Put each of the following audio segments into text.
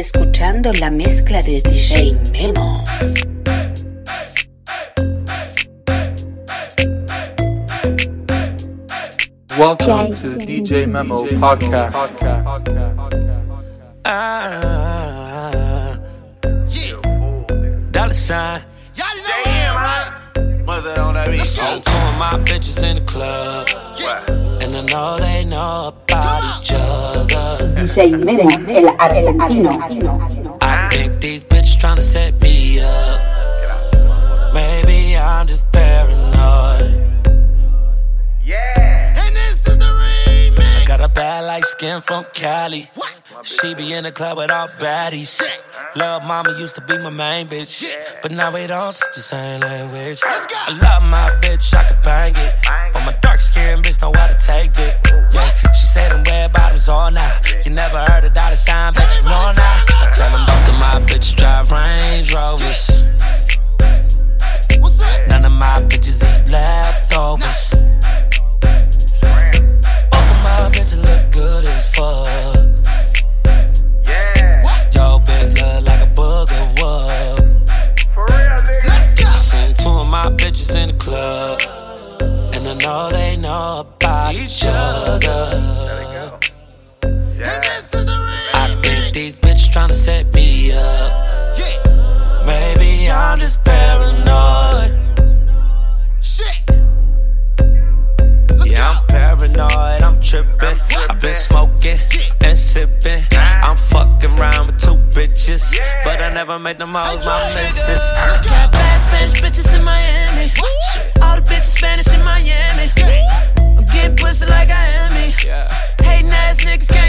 escuchando la mezcla de DJ Memo. Welcome to the DJ Memo podcast. Ah, dollar sign. Y'all know Damn, right? What's that on that beat? So two of my bitches in the club, and I know they know about each other. DJ Memo, el argentino. I think these bitches tryna set me up. Maybe I'm just paranoid. Got a bad light skin from Cali. She be in the club with all baddies. Love mama used to be my main bitch. But now we don't speak the same language. I love my bitch, I can bang it. But my dark skin bitch know how to take it. Yeah, she said them red bottoms all night. You never heard a dollar sign, but you know now. I tell them both of my bitches drive Range Rovers. None of my bitches eat leftovers. My bitches look good as fuck. Yeah. Yo, bitch look like a booger wood. Let's go. I seen two of my bitches in the club. And I know they know about each other. And this is the remix. I think these bitches tryna set me up. Yeah. Maybe I'm just paranoid. Paranoid, I'm tripping. I've been smoking and sipping. I'm fucking around with two bitches, but I never made them all my missus. Got bad Spanish bitches in Miami. All the bitches Spanish in Miami. I'm getting pussy like I am me. Hating ass niggas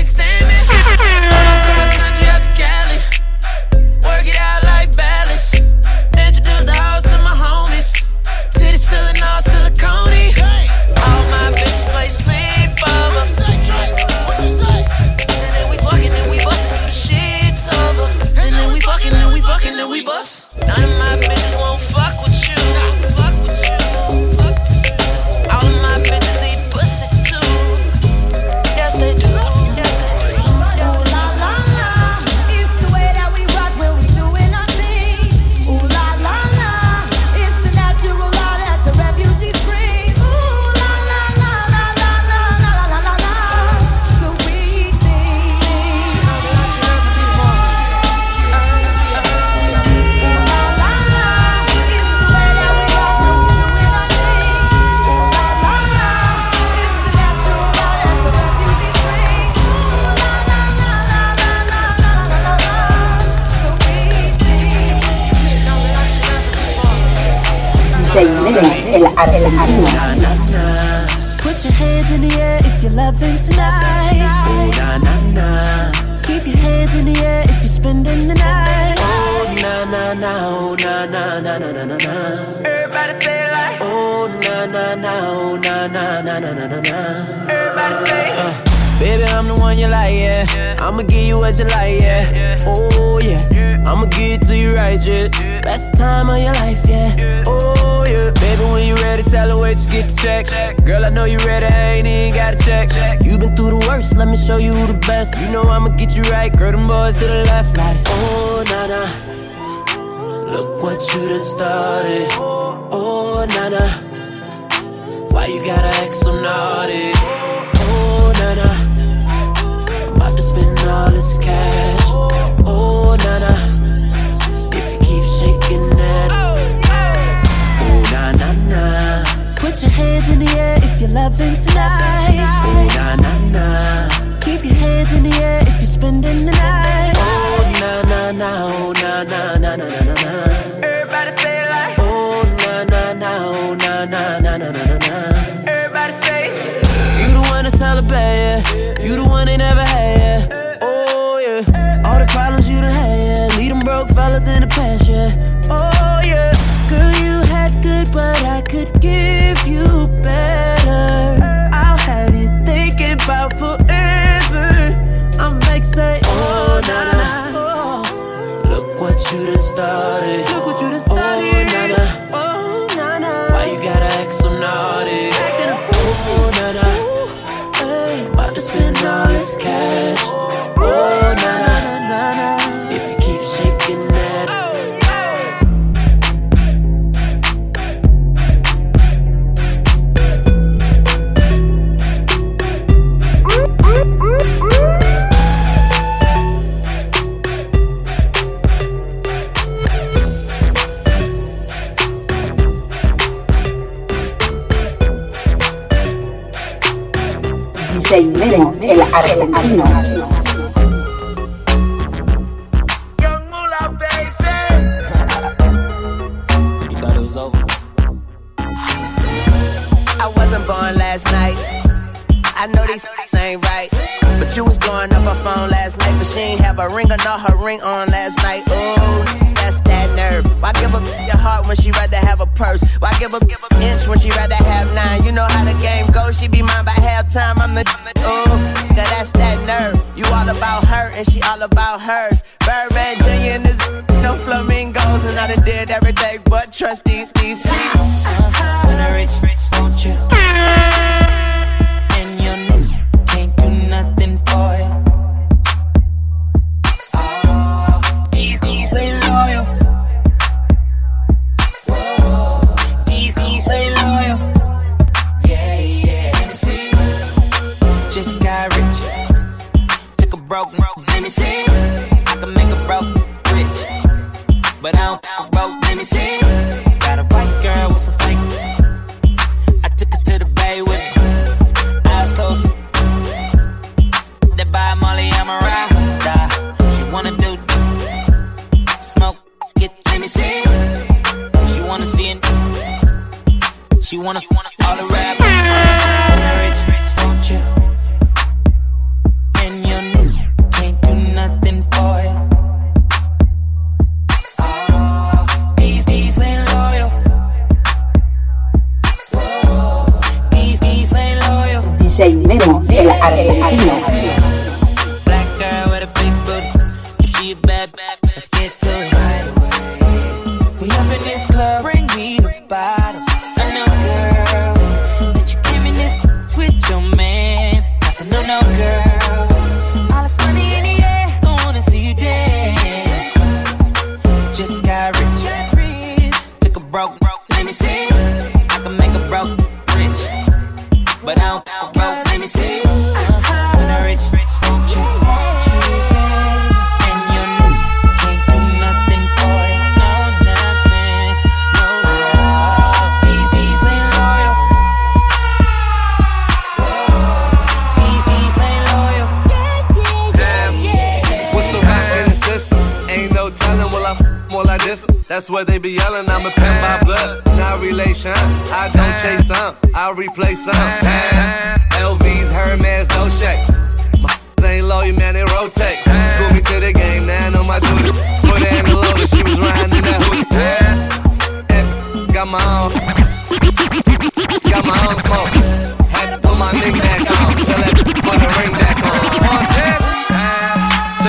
Take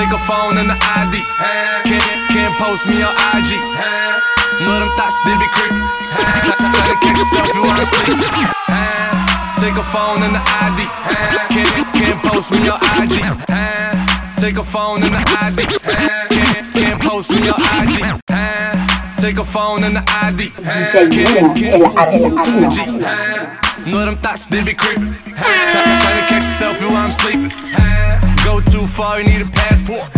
a phone and the ID. Can't, can't post me on IG. Know them thoughts, they be creepy. Try to catch yourself while I'm sleep. Take a phone and the ID. Can't, can't post me on IG. Take a phone and the ID. Can't, can't post me on IG. Take a phone and the ID. DJ Memo, el argentino. Know them thoughts, they be creepy. Try, try, try to catch yourself while I'm sleeping. Go too far, you need a passport.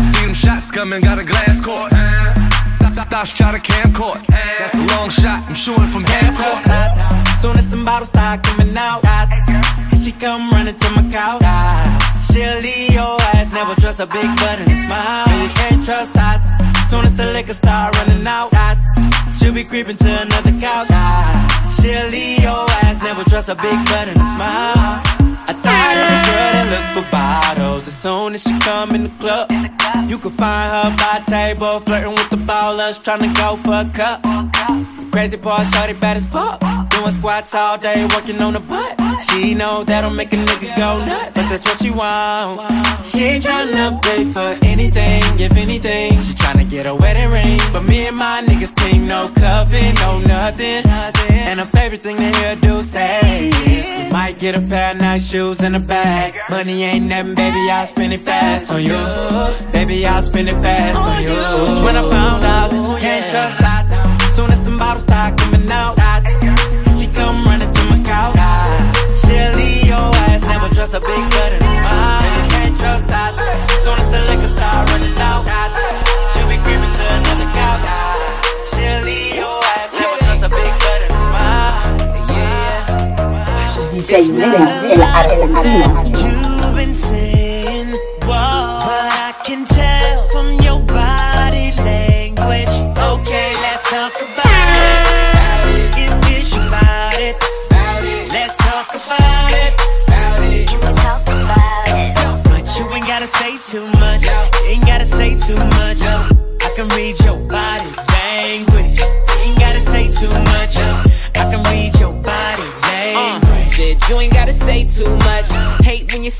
See them shots coming, got a glass court. Th- th- Thoughts try to camcord. That's a long shot, I'm shooting from half court. Dots. Soon as them bottles start coming out, dots. And she come running to my couch. Dots. She'll leave your ass, never trust a big butt and a smile. You can't trust dots. Soon as the liquor start running out, dots. She'll be creeping to another couch. Dots. Leave your ass, never trust a big butt and a smile. I thought it was a girl that looked for bottles. As soon as she come in the club, you can find her by table, flirting with the ballers, trying to go for a cup. Crazy part, shorty bad as fuck. Doing squats all day, working on the butt. She know that'll make a nigga go nuts. But that's what she want. She ain't tryna pay for anything, if anything. She tryna get a wedding ring. But me and my niggas team, no coven, no nothing. And her favorite thing to hear do say we might get a pair of nice shoes and a bag. Money ain't nothing, baby, I'll spend it fast on you. Baby, I'll spend it fast on you. That's when I found out oh, that you can't trust dots. Soon as them bottles start coming out, dots. She come running to my couch. Dots. She'll leave your ass, never trust a big butt and a smile. You can't trust dots. Soon as the liquor start running out, dots. You ain't gotta say too much.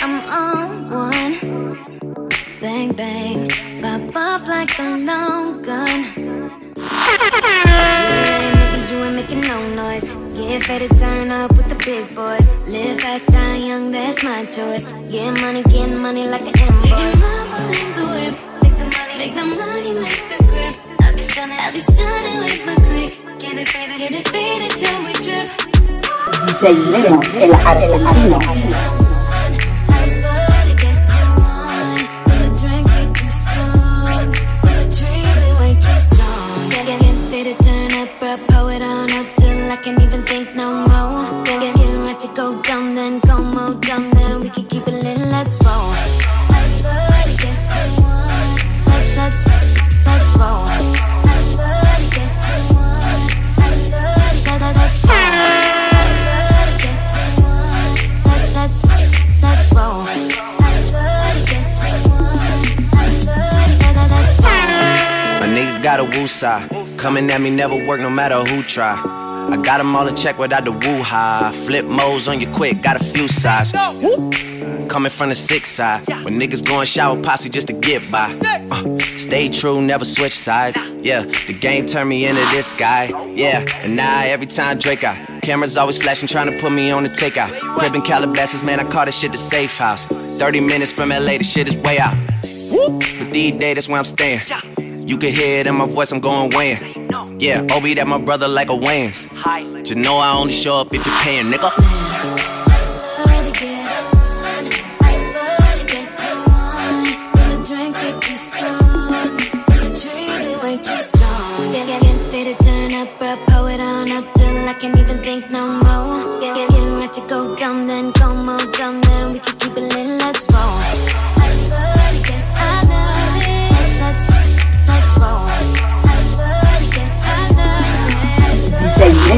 I'm on one. Bang, bang. Pop off like a long gun. You ain't making, you ain't making no noise. Get faded, turn up with the big boys. Live fast, die young, that's my choice. Get money, get money like an invoice. Make the whip. Make the money, make the grip. I'll be stunning, I'll be stunning with my click. Get it faded, get it faded till we trip. DJ Memo, el argentino. Can't Coming at me never work no matter who try. I got 'em all in check without the woo high. Flip modes on you quick, got a few sides. Coming from the six side. When niggas going shower posse just to get by. Uh, stay true, never switch sides. Yeah, the game turned me into this guy. Yeah, and now every time Drake out. Cameras always flashing, trying to put me on the takeout. Crib Calabasas, man, I call this shit the safe house. 30 minutes from LA, the shit is way out. But these days, that's where I'm staying. You can hear it in my voice, I'm going weighing. Yeah, Obi, that my brother like a Wayans. You know I only show up if you're paying, nigga.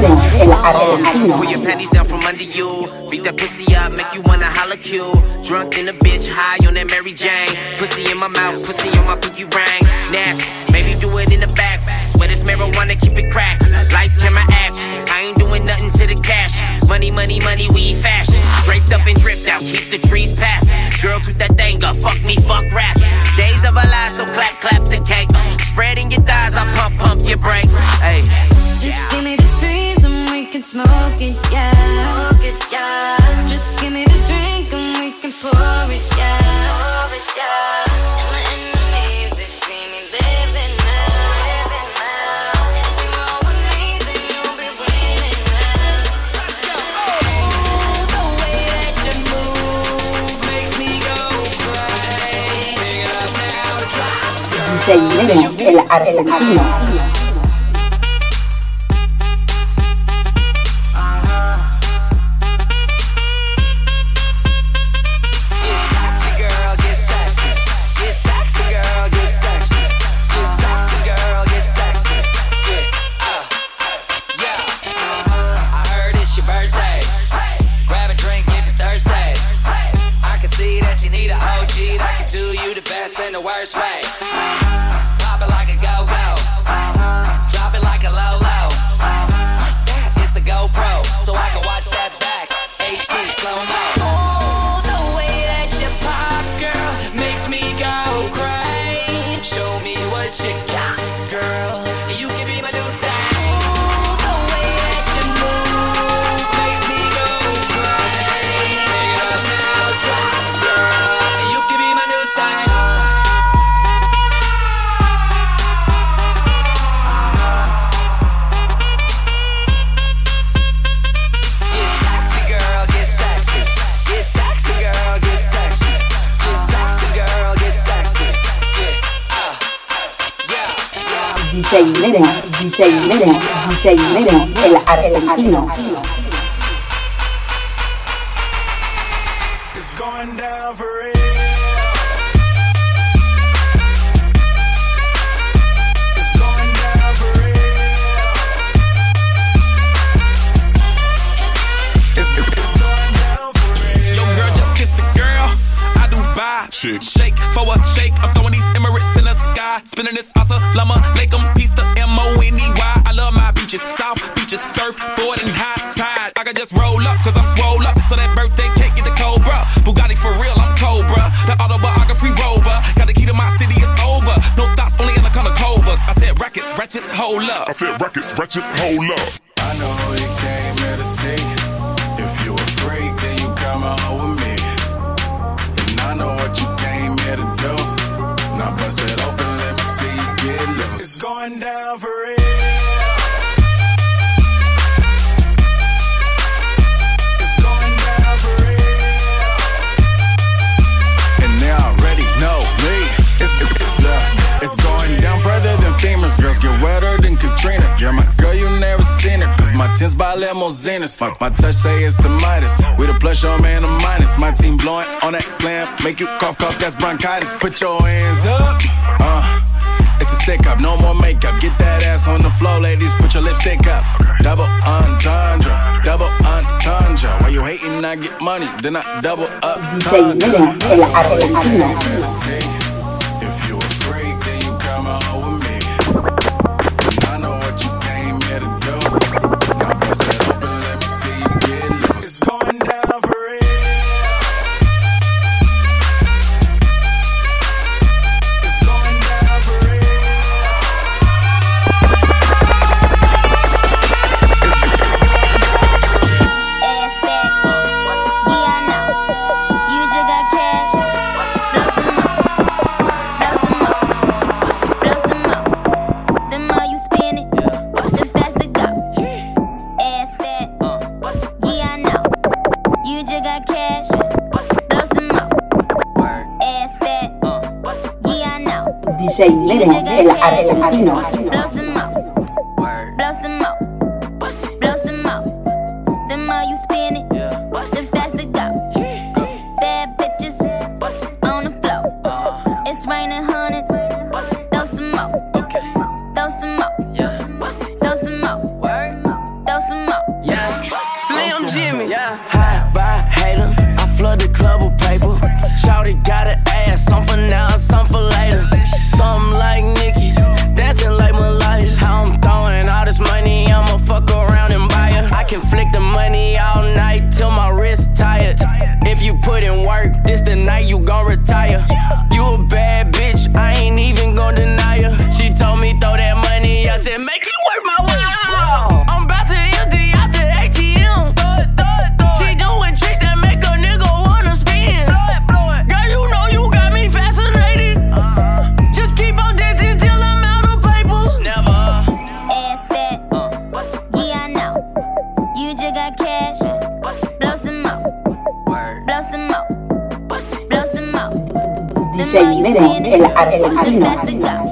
It. DJ Memo, el. Pull your panties down from under you. Beat that pussy up, make you wanna holla Q. Drunk in a bitch, high on that Mary Jane. Pussy in my mouth, pussy on my pinky ring. Nasty, maybe do it in the back. Swear this marijuana, keep it crack. Lights, camera, action. I ain't doing nothing to the cash. Money, money, money, we fashion. Draped up and dripped out, keep the trees passing. Girl, toot that thing up, fuck me, fuck rap. Days of a lives, so clap, clap the cake. Spreading your thighs, I pump, pump your brakes. Hey. Just give me the trees and we can smoke it, yeah. Smoke it, yeah. Just give me the drink and we can pour it, yeah. Pour it, yeah. And my enemies, they see me living now. Living now. If you roll with me, then you'll be winning now. Oh, the way that you move makes me go crazy. Pick it now, drop. DJ el argentino. Sheileno, el argentino. Shake. shake for a shake. I'm throwing these Emirates in the sky. Spinning this awesome llama. Make them piece the M O N E Y. I love my beaches, south beaches, surfboard and high tide. I can just roll up, cause I'm swole up. So that birthday cake get the Cobra. Bugatti for real, I'm Cobra. The autobiography rover. Got the key to my city, it's over. No thoughts, only in the color covers. I said rackets, wretches, hold up. I said rackets, wretches, hold up. I know you came here to see. If you a then you come on with me. You're my girl, you never seen her. Cause my tents by limousines. My, my touch say it's the Midas. With a plus, your man, a minus. My team blowing on that slam. Make you cough, cough, that's bronchitis. Put your hands up. Uh. It's a stick up, no more makeup. Get that ass on the floor, ladies. Put your lipstick up. Double entendre, double entendre. Why you hating? I get money, then I double up. latinos, argentinos. I, I, I, I, I, I,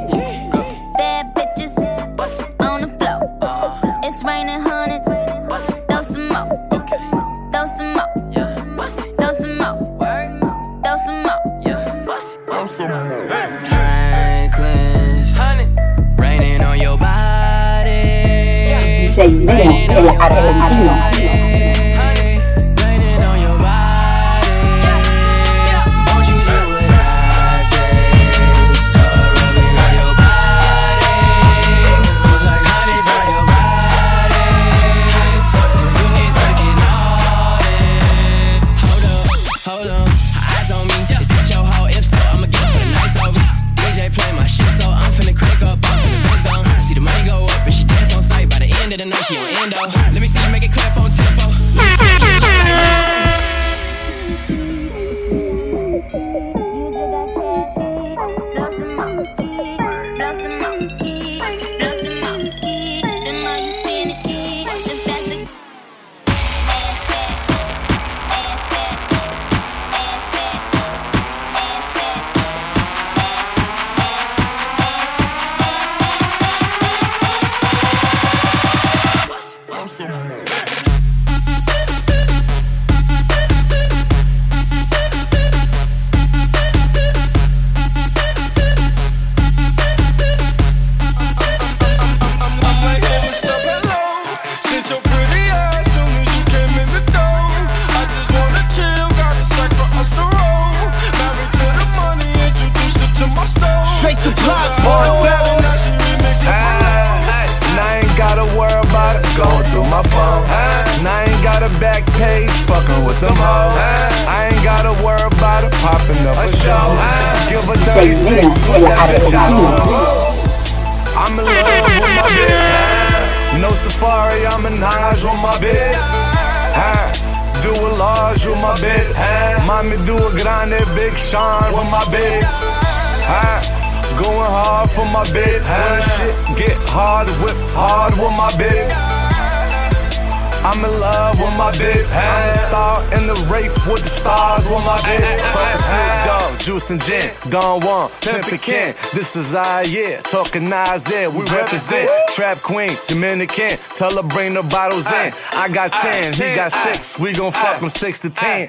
juice and gin. Don Juan, Pimpin' This is I, yeah. Talking Nas. We represent Trap Queen, Dominican. Tell her bring the bottles in. I got 10, he got 6. We gon' fuck from 6 to 10.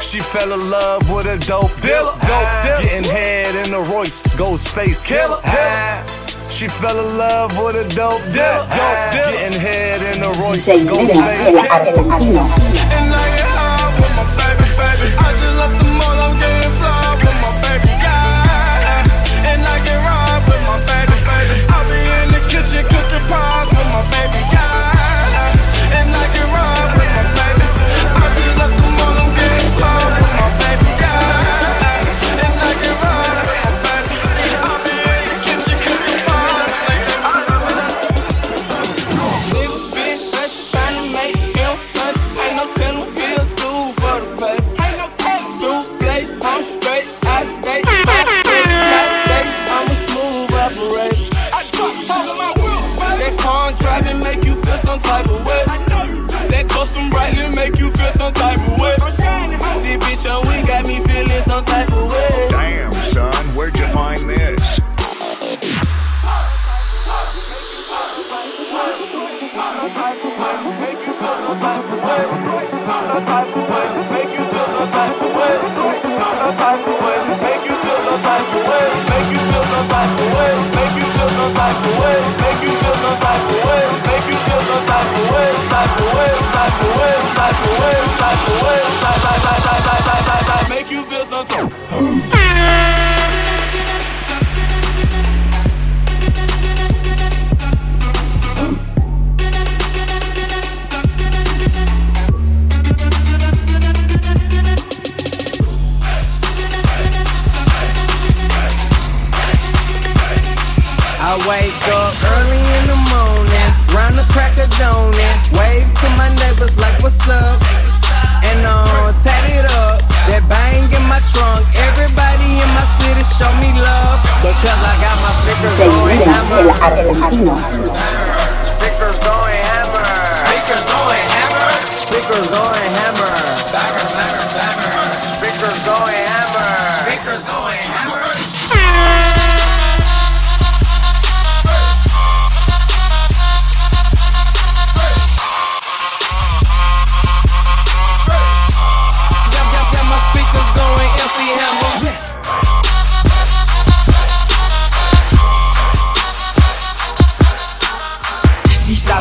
She fell in love with a dope dealer. Dope dealer. Getting head in the Royce, Ghostface Killah. She fell in love with a dope dealer. Dope dealer. Getting head in the Royce, ghost face killer.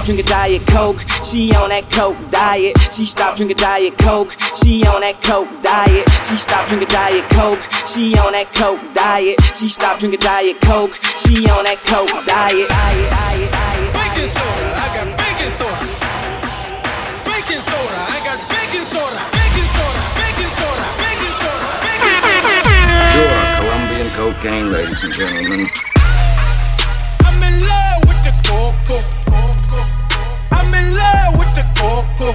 drinking Diet Coke. She on that Coke diet. She stopped drinking Diet Coke. She on that Coke diet. She stopped drinking Diet Coke. She on that Coke diet. She stopped drinking Diet Coke. She on that Coke diet. Baking soda. I got baking soda. Baking soda. I got baking soda. Baking soda. Baking soda. Baking soda. Baking soda. Sure, Colombian cocaine, ladies and gentlemen. I'm in love with the coco. coco. I'm in love with the coco.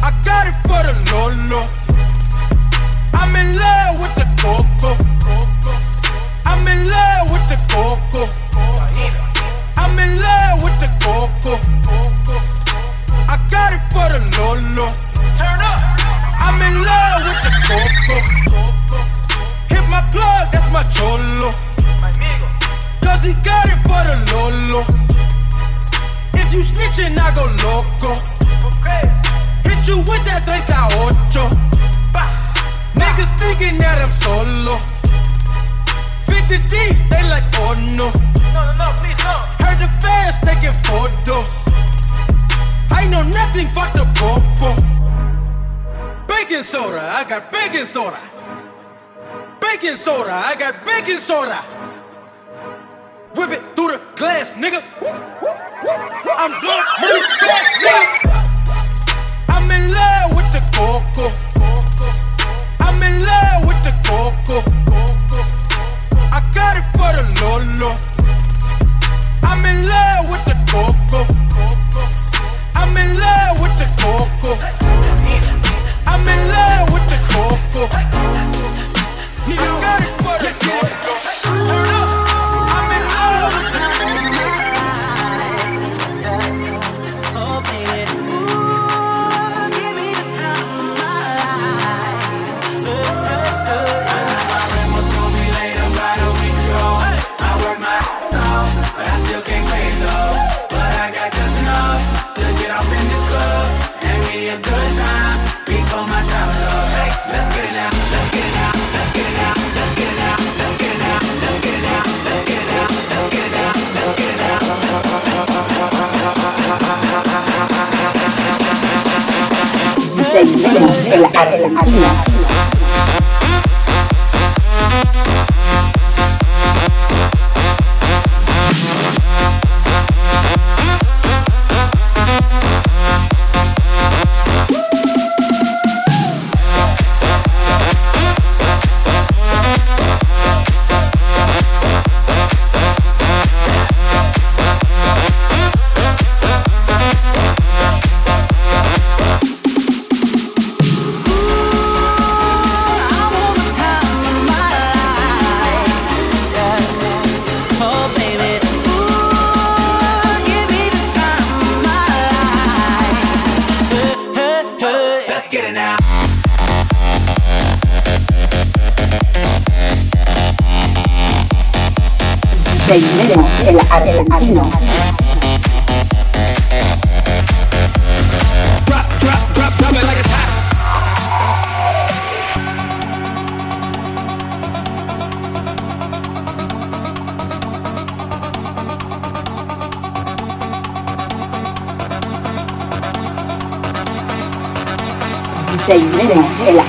I got it for the Lolo. I'm in love with the coco. I'm in love with the coco. I'm in love with the coco. I got it for the Lolo. Turn up. I'm in love with the coco. Hit my plug, that's my cholo. Cause he got it for the Lolo. You snitching, I go loco. Hit you with that 38. Niggas thinking that I'm solo. 50 deep, they like, oh no. Heard the fans taking photos. I know nothing, fuck the popo. Baking soda, I got baking soda. Baking soda, I got baking soda. Whip it through the glass, nigga. I'm blowing money fast, nigga. I'm in love with the coco. I'm in love with the coco. I got it for the Lolo. I'm in love with the coco. I'm in love with the coco. I'm in love with the coco. I got it for the coco. Turn up. relajar. relajar.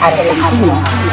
哎呀！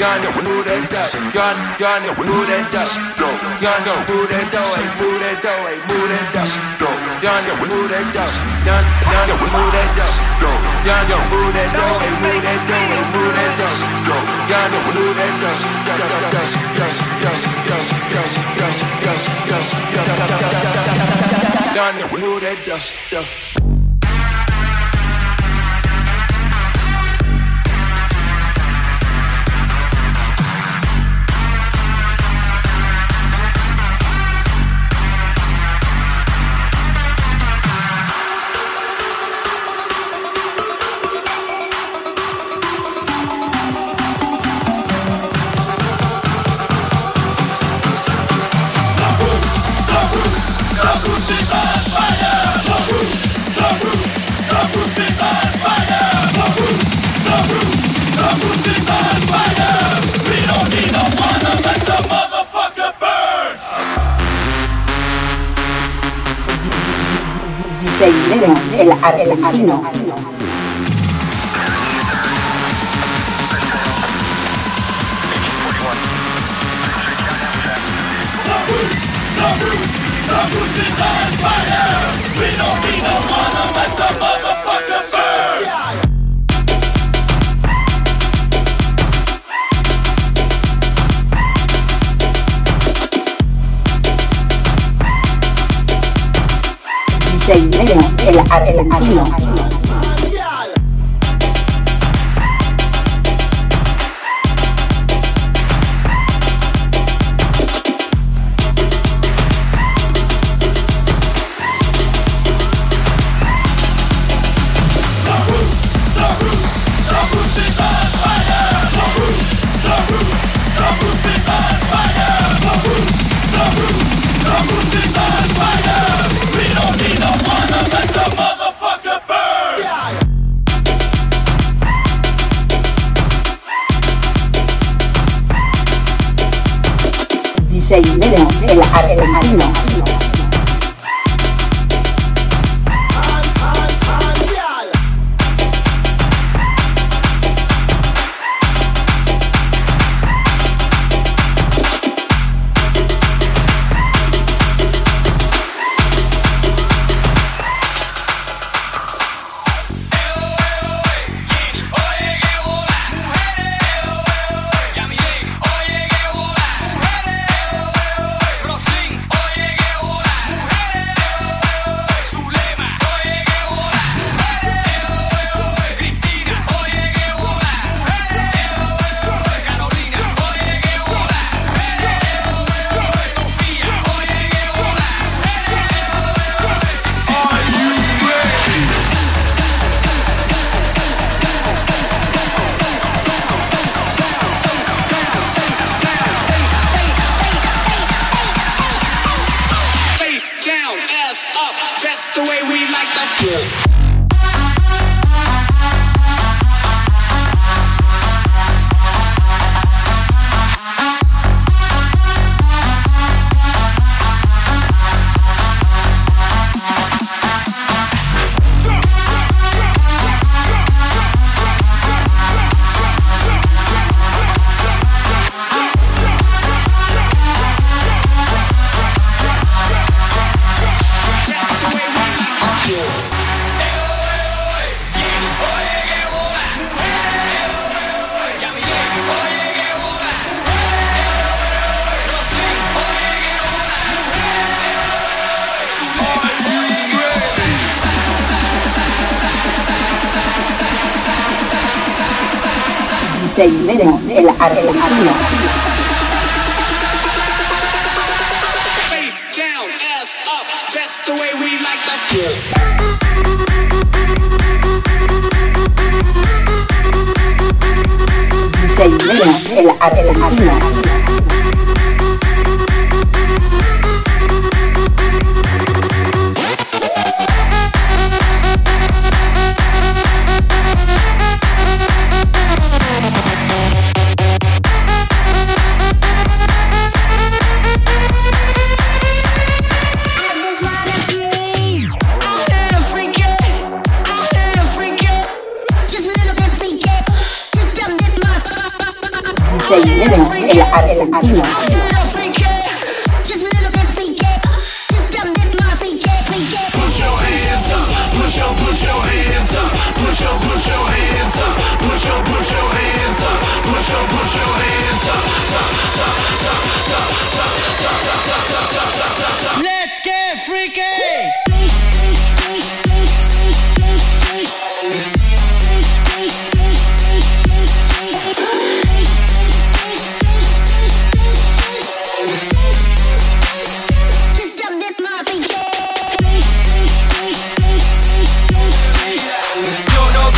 Dough. Young, move that dough. Young, young, move that dough. Young, move that dough, hey, move that dough, hey, move that dough. Young, move that dough. Young, young, move that dough. Young, move that dough, hey, move that dough, hey, move that dough. Young, move that dough. Young, move that dough. La roof is on fire. La roof Seguiremos el argentino. We don't need no one argentino. seguiremos el arte.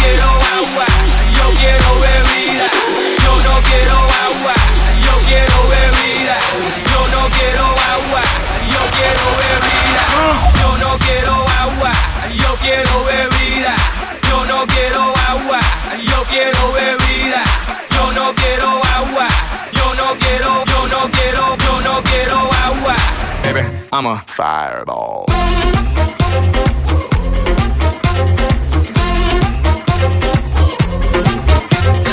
quiero agua, yo quiero bebida. Yo no quiero agua, yo quiero bebida. Yo no quiero agua, yo quiero bebida. Yo no quiero agua, yo quiero bebida. Yo no quiero agua, yo quiero bebida. Yo no quiero agua, yo no quiero, yo no quiero, yo no quiero agua. Baby, I'm a fireball. Thank you.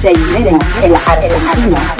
Señora de la Argentina.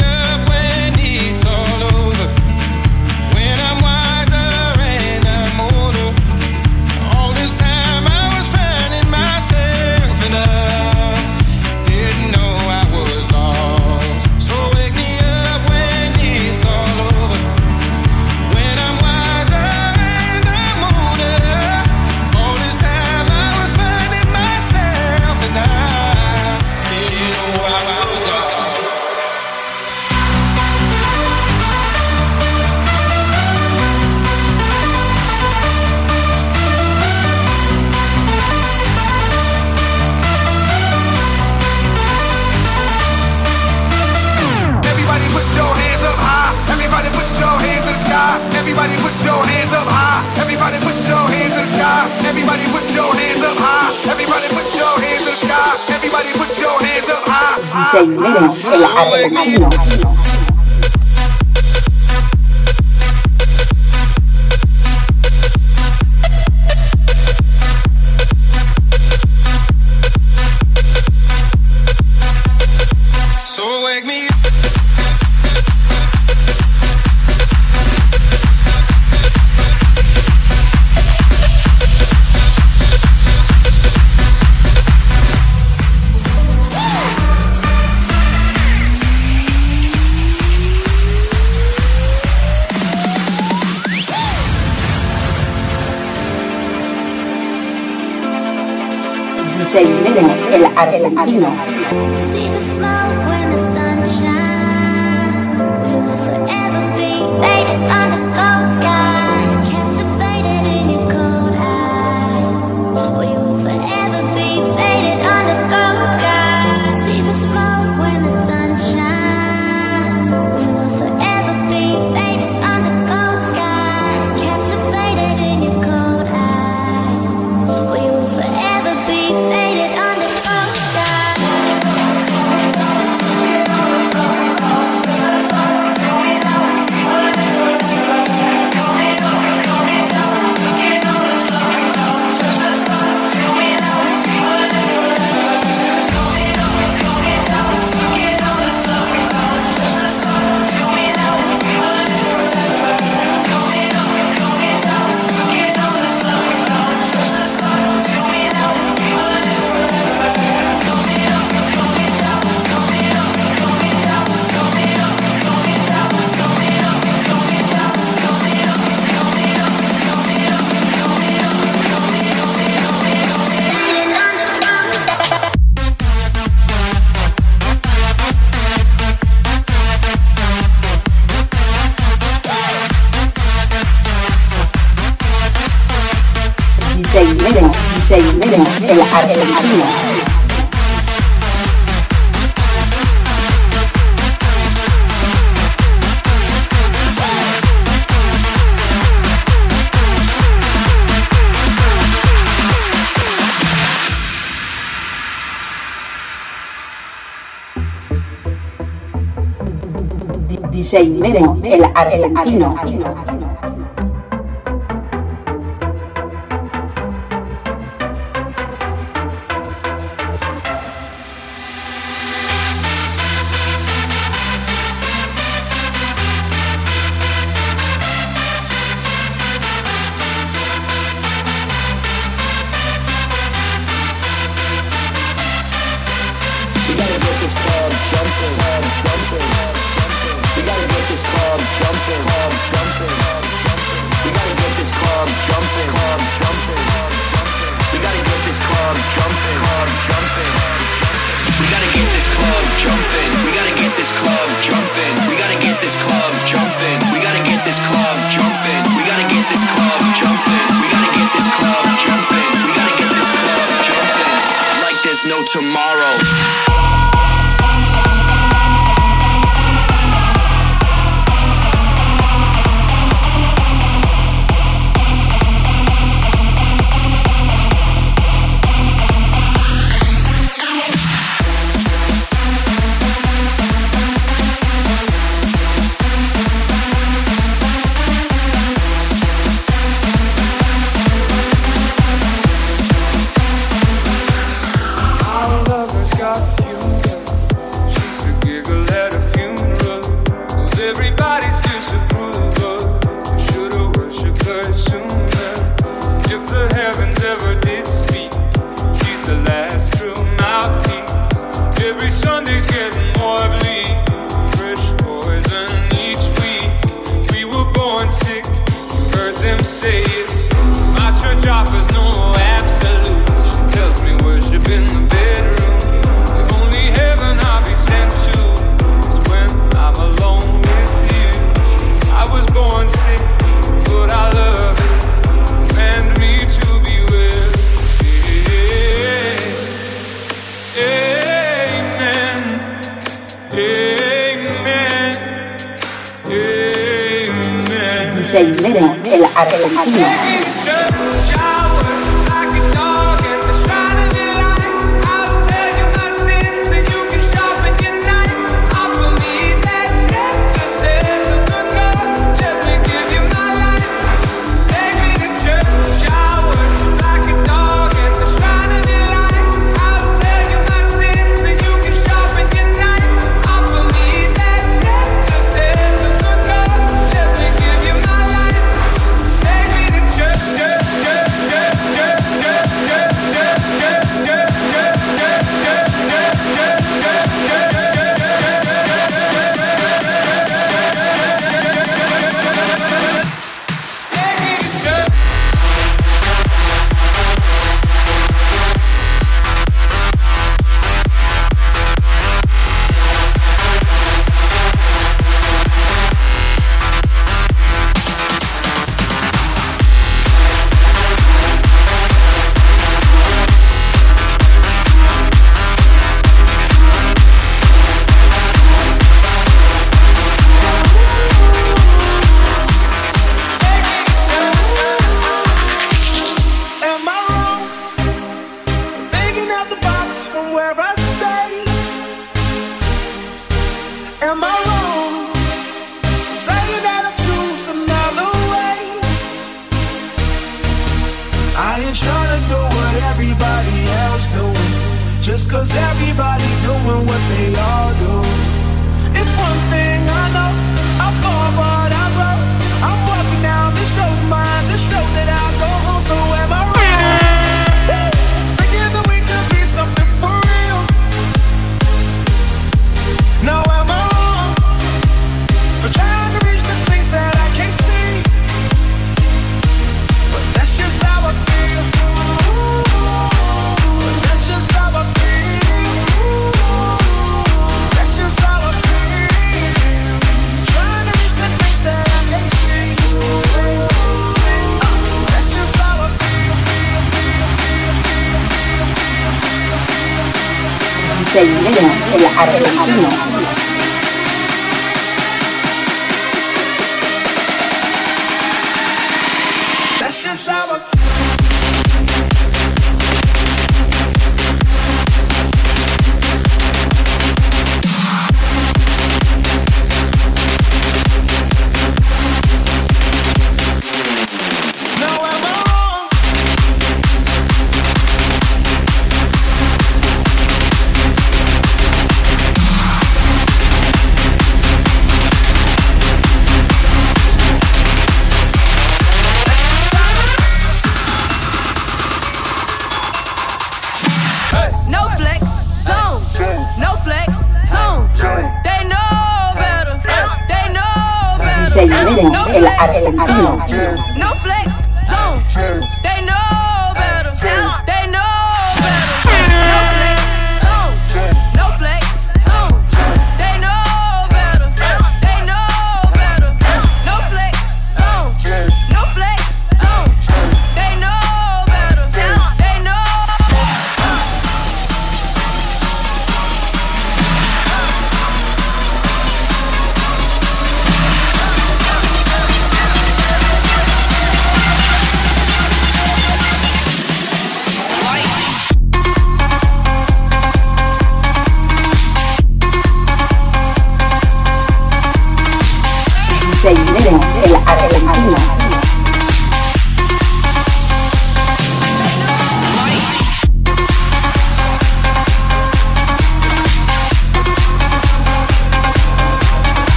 DJ Nero, el argentino. El argentino. DJ Nero, el argentino. DJ Nero, el argentino.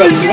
DJ,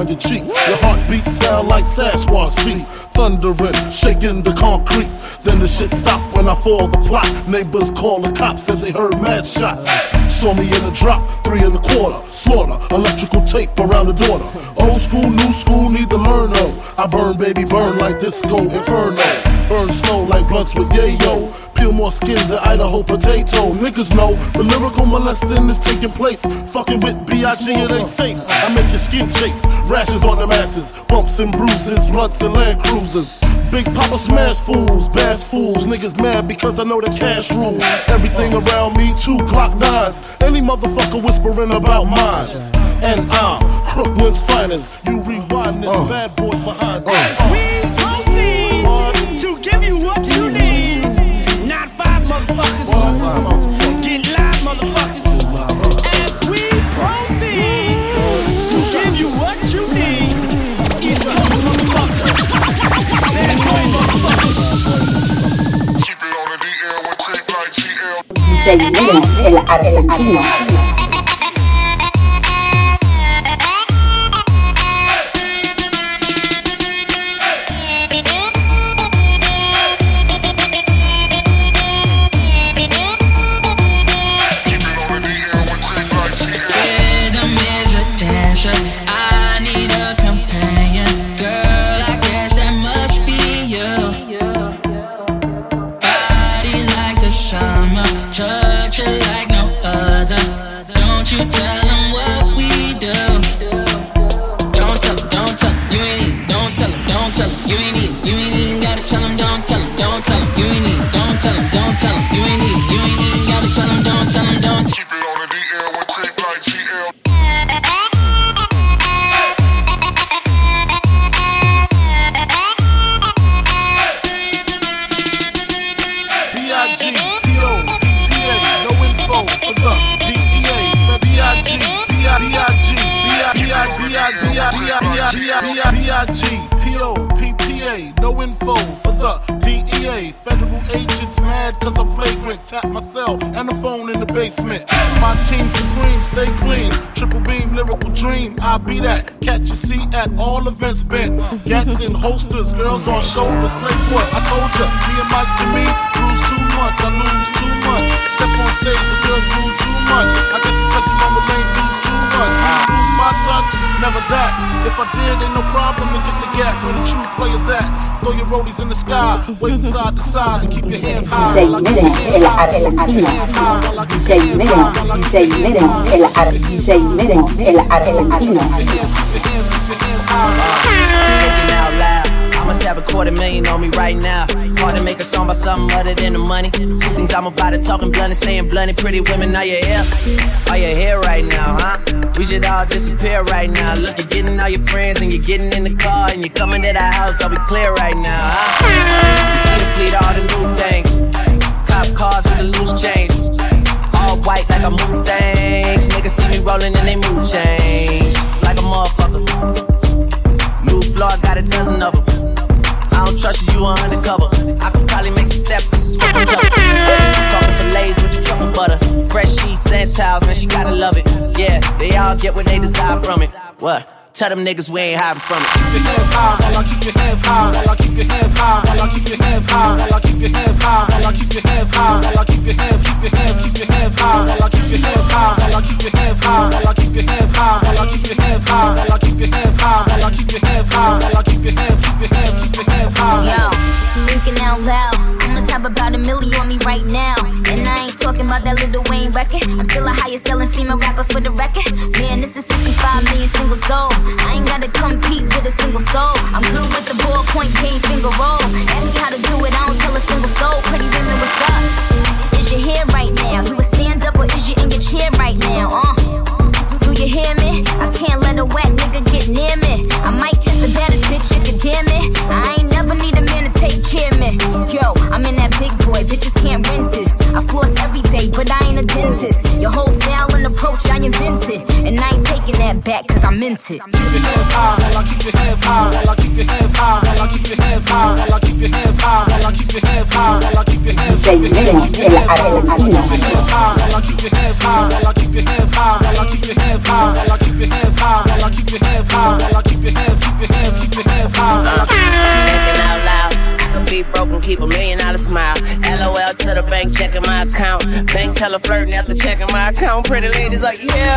down your cheek. Your heartbeat sound like Sasquatch feet. Thundering, shaking the concrete. Then the shit stopped when I fall the plot. Neighbors call the cops, said they heard mad shots. Saw me in a drop, three and a quarter. Slaughter, electrical tape around the daughter. Old school, new school, need to learn though. I burn, baby, burn like disco inferno. Burn slow like blunts with yayo. Peel more skins than Idaho potato. Niggas know the lyrical molesting is taking place. Fucking with B.I.G. it ain't safe. I make your skin chafe. Rashes on the masses. Bumps and bruises. Blunts and land cruisers. Big Poppa smash fools, bash fools. Niggas mad because I know the cash rules. Everything around me, two Glock nines. Any motherfucker whispering about mines. And I'm Crooklyn's finest. You rewind this oh. bad boys behind oh. us. We proceed to give you what you need. Not five motherfuckers. Get DJ Nene, el argentino. Rhythm B.I.G. P.O. P.P.A. No info for the DEA. Federal agents mad cause I'm flagrant. Tap my cell and the phone in the basement. My team supreme, stay clean. Triple beam, lyrical dream. I be that. Catch a seat at all events bent. Gats in holsters, girls on shoulders. Playboy, I told ya. Me and Mike's to me. Bruise too much, I lose too much. Step on stage, the girls lose too much. I guess it's cause the mama lane lose too much. I lose my touch, never that. If I did, ain't no problem to get the gap where the true players at. Throw your rollies in the sky, wave side to side, and keep your hands high. DJ Nere, el argentino. DJ Nere, DJ Nere, el ar DJ Nere, el argentino. Thinking out loud. Must have a quarter million on me right now. Hard to make a song about something other than the money. Things I'm about to talking blunt and staying blunt. Pretty women, are you here? Are you here right now, huh? We should all disappear right now. Look, you're getting all your friends and you're getting in the car and you're coming to the house. I'll be clear right now, huh? You see the fleet, all the new things. Cop cars with the loose change. All white like a mood things. Niggas see me rolling and they mood change. Like a motherfucker. New floor, got a dozen of them. Don't trust you, you undercover. I could probably make some steps, this is each other. Talking fillets with the truffle butter. Fresh sheets and towels, man, she gotta love it. Yeah, they all get what they desire from it. What? Tell them niggas we ain't hiding from it. Keep your hands high, while I keep your hands high, while I keep your hands high, while I keep your hands high, while I keep your hands high, while I keep your hands high, while I keep your hands, keep your hands, keep your hands high, while I keep your hands high, while I keep your hands high, while I keep your hands high, while I keep your hands high, while I keep your hands high, while I keep your hands high, while I keep your hands, keep your hands, keep your hands high. Yo, thinking out loud. I must have about a million on me right now. And I ain't talking about that Lil Wayne record. I'm still a highest selling female rapper for the record. Man, this is 65 million single soul. I ain't gotta compete with a single soul. I'm good with the ballpoint game finger roll. Ask me how to do it, I don't tell a single soul. Pretty women, what's up? Is your hair right now? You hands, keep your hands high. while I keep your hands Thinking out loud. I be broke and keep a million dollar smile. LOL to the bank, checking my account. Bank teller flirting after checking my account. Pretty ladies like, yeah.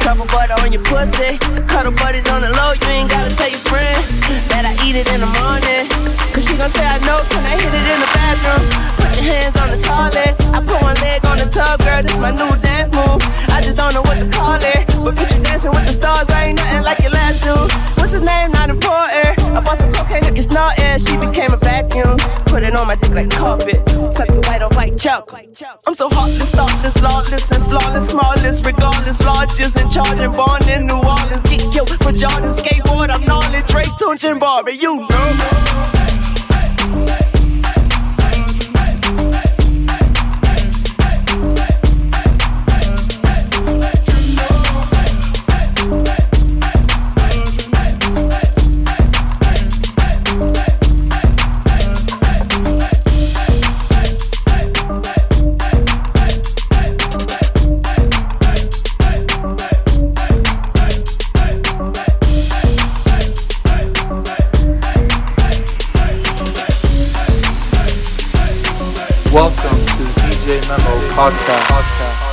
Truffle butter on your pussy. Cuddle buddies on the low, you ain't gotta tell your friend that I eat it in the morning. Cause she gon' say I know, can I hit it in the bathroom? Put your hands on the toilet. I put one leg on the tub, girl, this my new dance move. I just don't know what to call it. But bitch, you dancing with the stars, I ain't nothing like your last dude. What's his name? Not important. I bought some cocaine, took it snorting. She became a Put it on my dick like carpet. Suck the white off like chocolate. I'm so heartless, thoughtless, lawless, and flawless, smallest, regardless, largest, and charging, born in New Orleans. Get killed for Jordan skateboard. I'm gnarly, Drake, Tunch, and Barbie. You know. Welcome to DJ Memo podcast.